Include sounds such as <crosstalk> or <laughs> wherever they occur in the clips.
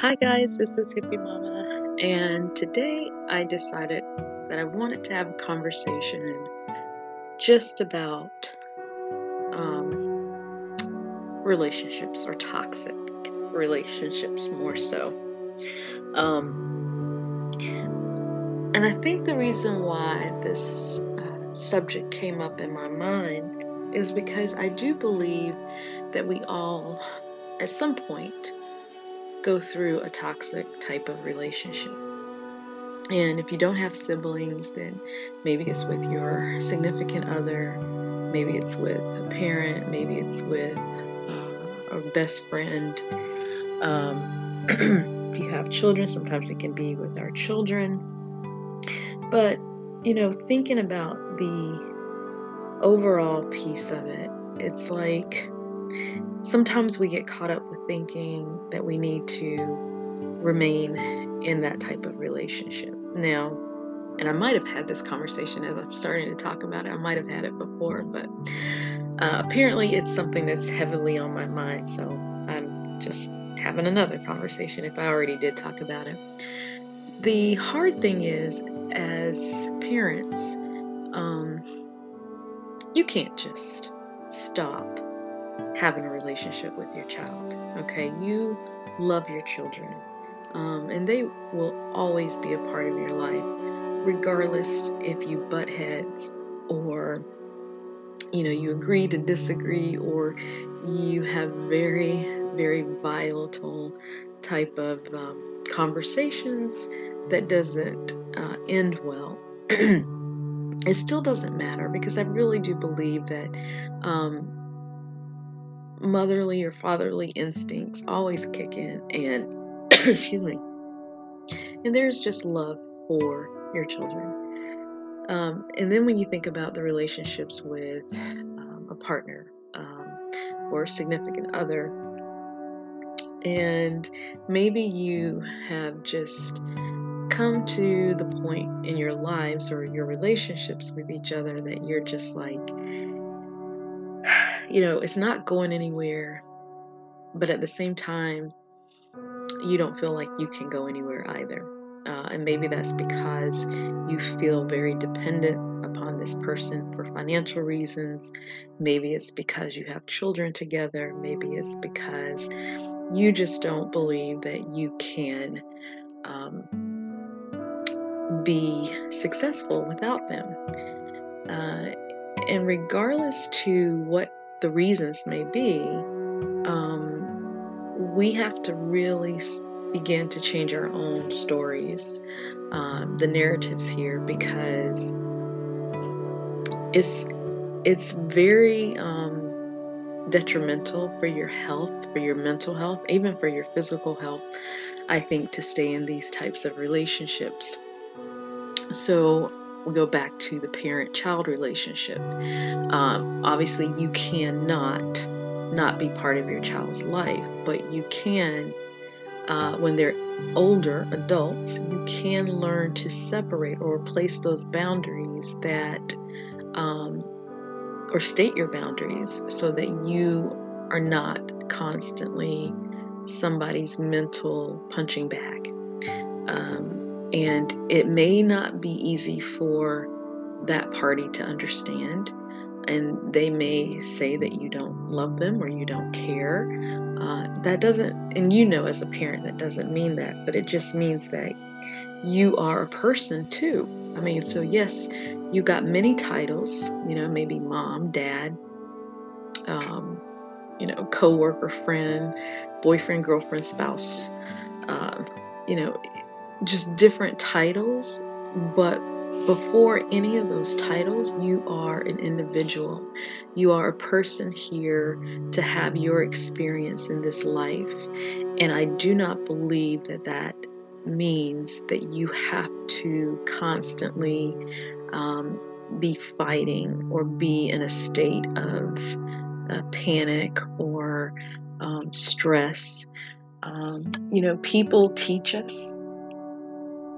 Hi guys, this is Hippie Mama, and today I decided that I wanted to have a conversation just about um, relationships or toxic relationships, more so. Um, and I think the reason why this uh, subject came up in my mind is because I do believe that we all, at some point, go through a toxic type of relationship. And if you don't have siblings, then maybe it's with your significant other, maybe it's with a parent, maybe it's with uh, a best friend. Um, <clears throat> if you have children, sometimes it can be with our children. But, you know, thinking about the overall piece of it, it's like sometimes we get caught up with thinking that we need to remain in that type of relationship. Now, and I might have had this conversation as I'm starting to talk about it. I might have had it before, but uh, apparently it's something that's heavily on my mind. So I'm just having another conversation if I already did talk about it. The hard thing is, as parents, um, you can't just stop having a relationship with your child. Okay, you love your children, um, and they will always be a part of your life, regardless if you butt heads or you know you agree to disagree or you have very very volatile type of um, conversations that doesn't uh, end well <clears throat> it still doesn't matter because i really do believe that um, motherly or fatherly instincts always kick in and <clears throat> excuse me and there's just love for your children. Um, and then when you think about the relationships with um, a partner um, or significant other and maybe you have just come to the point in your lives or your relationships with each other that you're just like you know, it's not going anywhere, but at the same time, you don't feel like you can go anywhere either. Uh, and maybe that's because you feel very dependent upon this person for financial reasons. Maybe it's because you have children together. Maybe it's because you just don't believe that you can um, be successful without them. Uh, and regardless to what the reasons may be, um, we have to really begin to change our own stories, um, the narratives here, because it's it's very um, detrimental for your health, for your mental health, even for your physical health. I think to stay in these types of relationships. So we go back to the parent child relationship. Um, obviously, you cannot not be part of your child's life, but you can, uh, when they're older adults, you can learn to separate or place those boundaries that, um, or state your boundaries so that you are not constantly somebody's mental punching bag. Um, and it may not be easy for that party to understand. And they may say that you don't love them or you don't care. Uh, that doesn't, and you know, as a parent, that doesn't mean that, but it just means that you are a person too. I mean, so yes, you got many titles, you know, maybe mom, dad, um, you know, co-worker, friend, boyfriend, girlfriend, spouse. Uh, you know, just different titles, but before any of those titles, you are an individual. You are a person here to have your experience in this life. And I do not believe that that means that you have to constantly um, be fighting or be in a state of uh, panic or um, stress. Um, you know, people teach us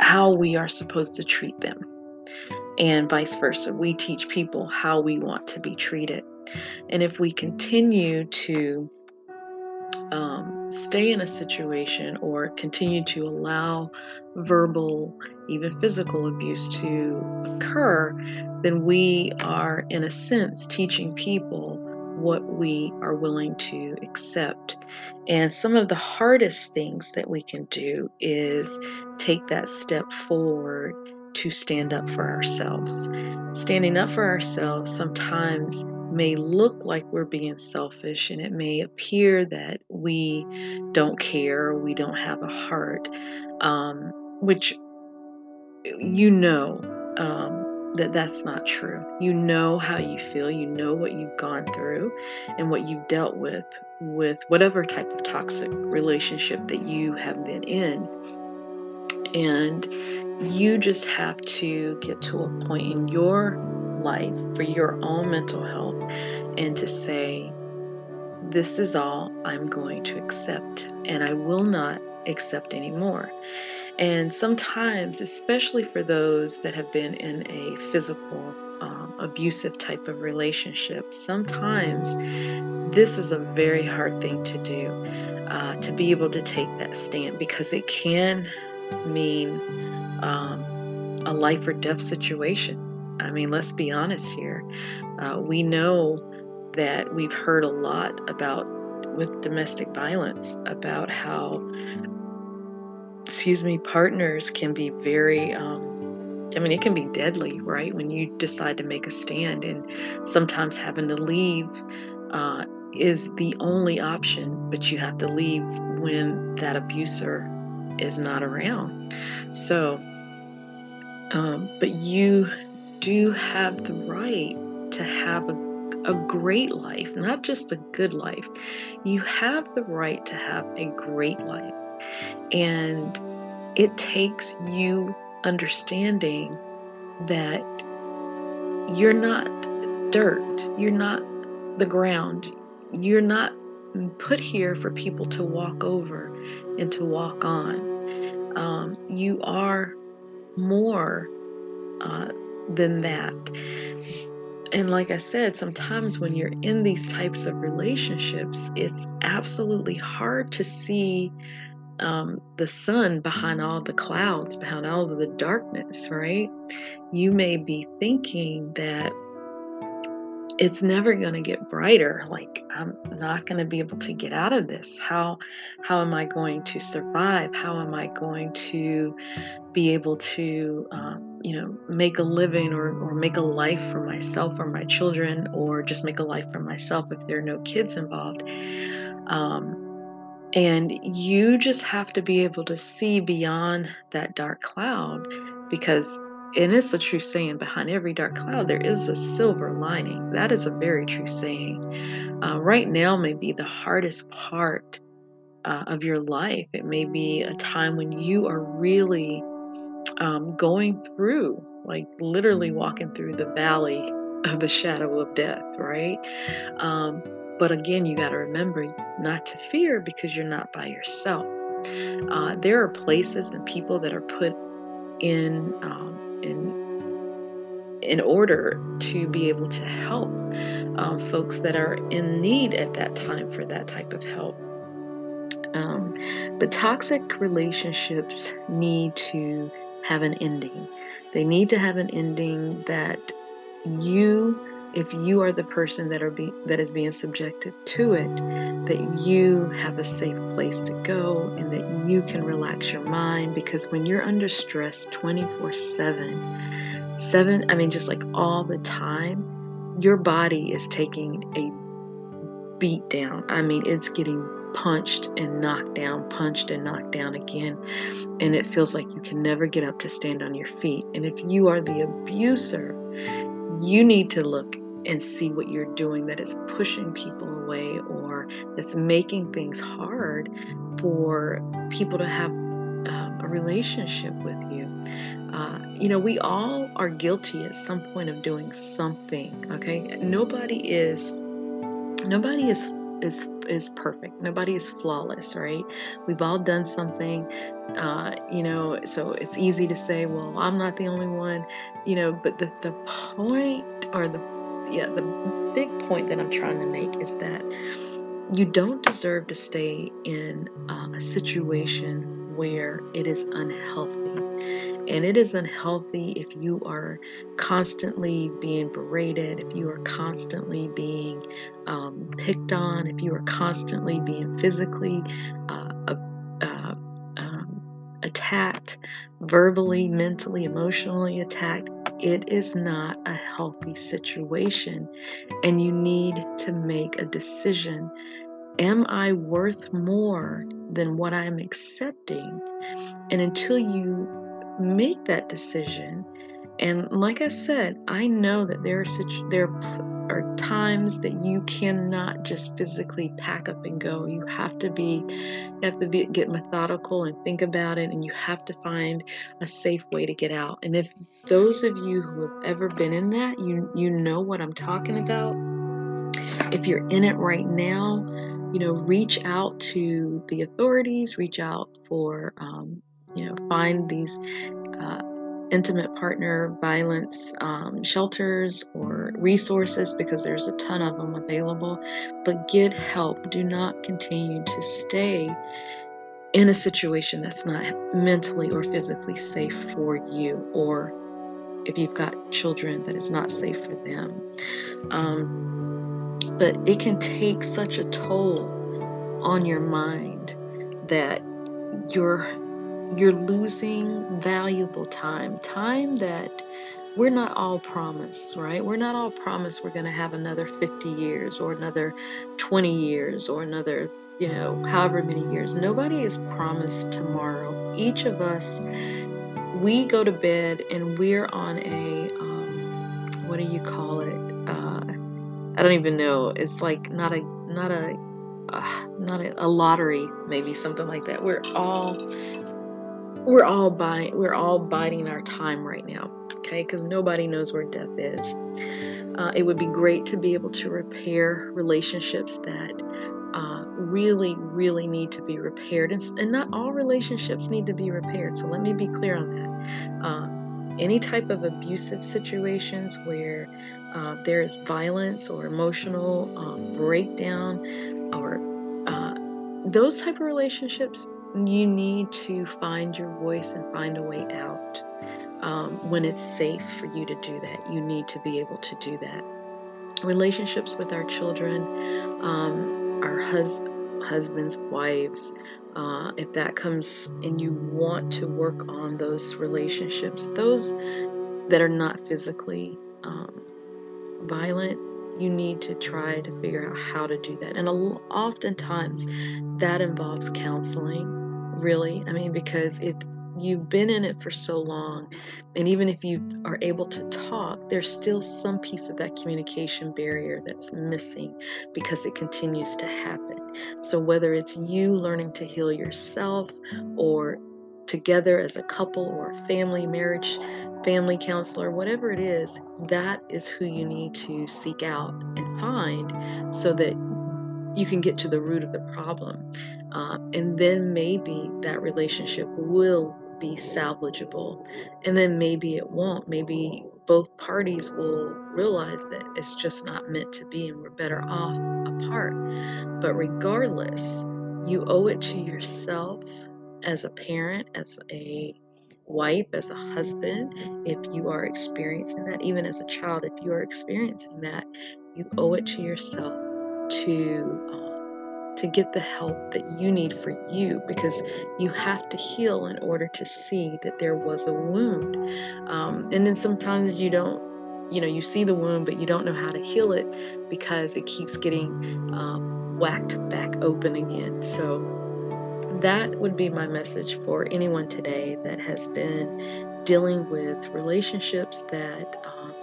how we are supposed to treat them, and vice versa. We teach people how we want to be treated. And if we continue to um, stay in a situation or continue to allow verbal, even physical abuse to occur, then we are, in a sense, teaching people what we are willing to accept. And some of the hardest things that we can do is take that step forward to stand up for ourselves. Standing up for ourselves sometimes may look like we're being selfish and it may appear that we don't care we don't have a heart, um, which you know um, that that's not true. You know how you feel, you know what you've gone through and what you've dealt with with whatever type of toxic relationship that you have been in. And you just have to get to a point in your life for your own mental health and to say, This is all I'm going to accept, and I will not accept anymore. And sometimes, especially for those that have been in a physical, abusive type of relationship, sometimes this is a very hard thing to do uh, to be able to take that stand because it can mean um, a life or death situation. I mean, let's be honest here. Uh, we know that we've heard a lot about with domestic violence about how excuse me, partners can be very, um, I mean, it can be deadly, right? When you decide to make a stand, and sometimes having to leave uh, is the only option, but you have to leave when that abuser is not around. So, um, but you do have the right to have a a great life, not just a good life. You have the right to have a great life. And it takes you understanding that you're not dirt, you're not the ground, you're not put here for people to walk over and to walk on. Um, you are more uh, than that. And like I said, sometimes when you're in these types of relationships, it's absolutely hard to see um, the sun behind all the clouds, behind all of the darkness, right? You may be thinking that it's never going to get brighter. Like i'm not going to be able to get out of this. How how am i going to survive? How am i going to be able to um, you know make a living or, or make a life for myself or my children or just make a life for myself if there are no kids involved? Um, and you just have to be able to see beyond that dark cloud because and it's a true saying behind every dark cloud there is a silver lining. That is a very true saying. Uh, right now may be the hardest part uh, of your life. It may be a time when you are really um, going through like literally walking through the valley of the shadow of death right? Um, but again, you got to remember not to fear because you're not by yourself. Uh, there are places and people that are put in um, in in order to be able to help um, folks that are in need at that time for that type of help. Um, but toxic relationships need to have an ending. They need to have an ending that you if you are the person that are be, that is being subjected to it that you have a safe place to go and that you can relax your mind because when you're under stress 24/7 7 I mean just like all the time your body is taking a beat down. I mean it's getting punched and knocked down punched and knocked down again and it feels like you can never get up to stand on your feet. And if you are the abuser you need to look and see what you're doing that is pushing people away or that's making things hard for people to have um, a relationship with you. Uh, you know, we all are guilty at some point of doing something. Okay, nobody is, nobody is is is perfect. Nobody is flawless, right? We've all done something, uh, you know. So it's easy to say, "Well, I'm not the only one," you know. But the the point or the yeah the big point that I'm trying to make is that you don't deserve to stay in uh, a situation where it is unhealthy. And it is unhealthy if you are constantly being berated, if you are constantly being um, picked on, if you are constantly being physically uh, uh, um, attacked, verbally, mentally, emotionally attacked. It is not a healthy situation, and you need to make a decision. Am I worth more than what I'm accepting? And until you make that decision. And like I said, I know that there are such there are times that you cannot just physically pack up and go. You have to be you have to be, get methodical and think about it and you have to find a safe way to get out. And if those of you who have ever been in that, you you know what I'm talking about. If you're in it right now, you know, reach out to the authorities, reach out for um, you know, find these uh, intimate partner violence um, shelters or resources because there's a ton of them available. But get help. Do not continue to stay in a situation that's not mentally or physically safe for you, or if you've got children, that is not safe for them. Um, but it can take such a toll on your mind that you're you're losing valuable time, time that we're not all promised, right? We're not all promised we're going to have another 50 years or another 20 years or another, you know, however many years. Nobody is promised tomorrow. Each of us, we go to bed and we're on a, um, what do you call it? Uh, I don't even know. It's like not a, not a, uh, not a, a lottery, maybe something like that. We're all we're all buying we're all biding our time right now okay? Because nobody knows where death is. Uh, it would be great to be able to repair relationships that uh, really really need to be repaired and, and, not all relationships need to be repaired so let me be clear on that. Uh, any type of abusive situations where uh, there is violence or emotional um, breakdown or uh, those type of relationships you need to find your voice and find a way out. Um, when it's safe for you to do that, you need to be able to do that. Relationships with our children, um, our hus- husbands, wives, uh, if that comes and you want to work on those relationships, those that are not physically um, violent, you need to try to figure out how to do that. And oftentimes that involves counseling, really. I mean, because if you've been in it for so long, and even if you are able to talk, there's still some piece of that communication barrier that's missing because it continues to happen. So, whether it's you learning to heal yourself or together as a couple or family, marriage, family counselor, whatever it is, that is who you need to seek out and find so that you can get to the root of the problem. Uh, and then maybe that relationship will be salvageable. And then maybe it won't. Maybe both parties will realize that it's just not meant to be and we're better off apart. But regardless, you owe it to yourself as a parent, as a wife, as a husband, if you are experiencing that, even as a child, if you are experiencing that, you owe it to yourself to um, to get the help that you need for you because you have to heal in order to see that there was a wound. Um, and then sometimes you don't, you know, you see the wound, but you don't know how to heal it because it keeps getting um, whacked back open again. So that would be my message for anyone today that has been dealing with relationships that um,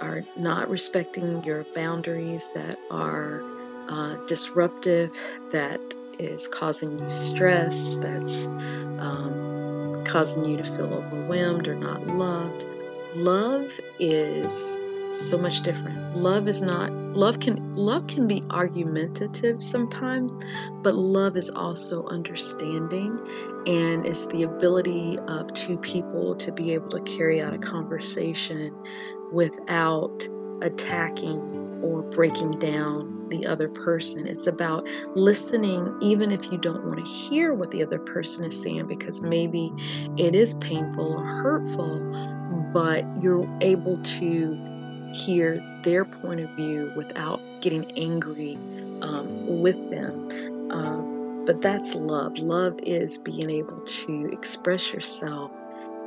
are not respecting your boundaries, that are uh, disruptive, that is causing you stress, that's um, causing you to feel overwhelmed or not loved. Love is so much different. Love is not love can love can be argumentative sometimes, but love is also understanding and it's the ability of two people to be able to carry out a conversation without attacking or breaking down the other person. It's about listening, even if you don't want to hear what the other person is saying, because maybe it is painful or hurtful, but you're able to hear their point of view without getting angry um, with them. Um, but that's love. Love is being able to express yourself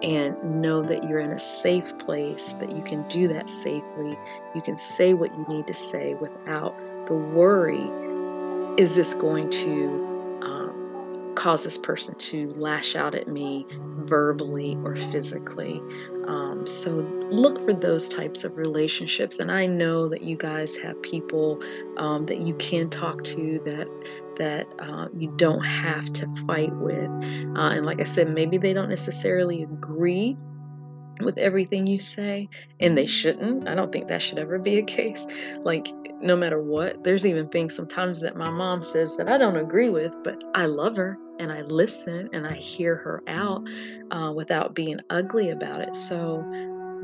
and know that you're in a safe place, that you can do that safely. You can say what you need to say without the worry is this going to um, cause this person to lash out at me verbally or physically? Um, so look for those types of relationships. And I know that you guys have people um, that you can talk to that that uh, you don't have to fight with. Uh, and like I said, maybe they don't necessarily agree with everything you say, and they shouldn't. I don't think that should ever be a <laughs> case. Like, no matter what, there's even things sometimes that my mom says that I don't agree with, but I love her and I listen and I hear her out uh, without being ugly about it. So,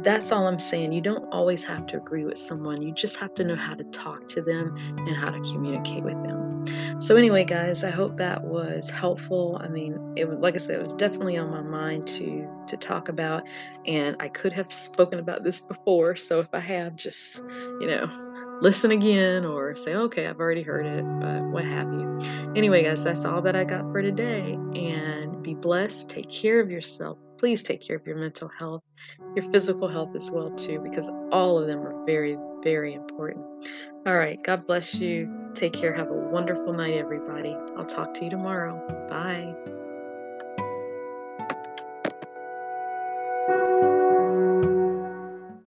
that's all I'm saying. You don't always have to agree with someone. You just have to know how to talk to them and how to communicate with them. So anyway, guys, I hope that was helpful. I mean, it was like I said, it was definitely on my mind to to talk about, and I could have spoken about this before. So if I have, just you know, listen again or say, okay, I've already heard it, but what have you. Anyway, guys, that's all that I got for today. And be blessed. Take care of yourself. Please take care of your mental health, your physical health as well too, because all of them are very, very important. All right. God bless you. Take care. Have a wonderful night, everybody. I'll talk to you tomorrow. Bye.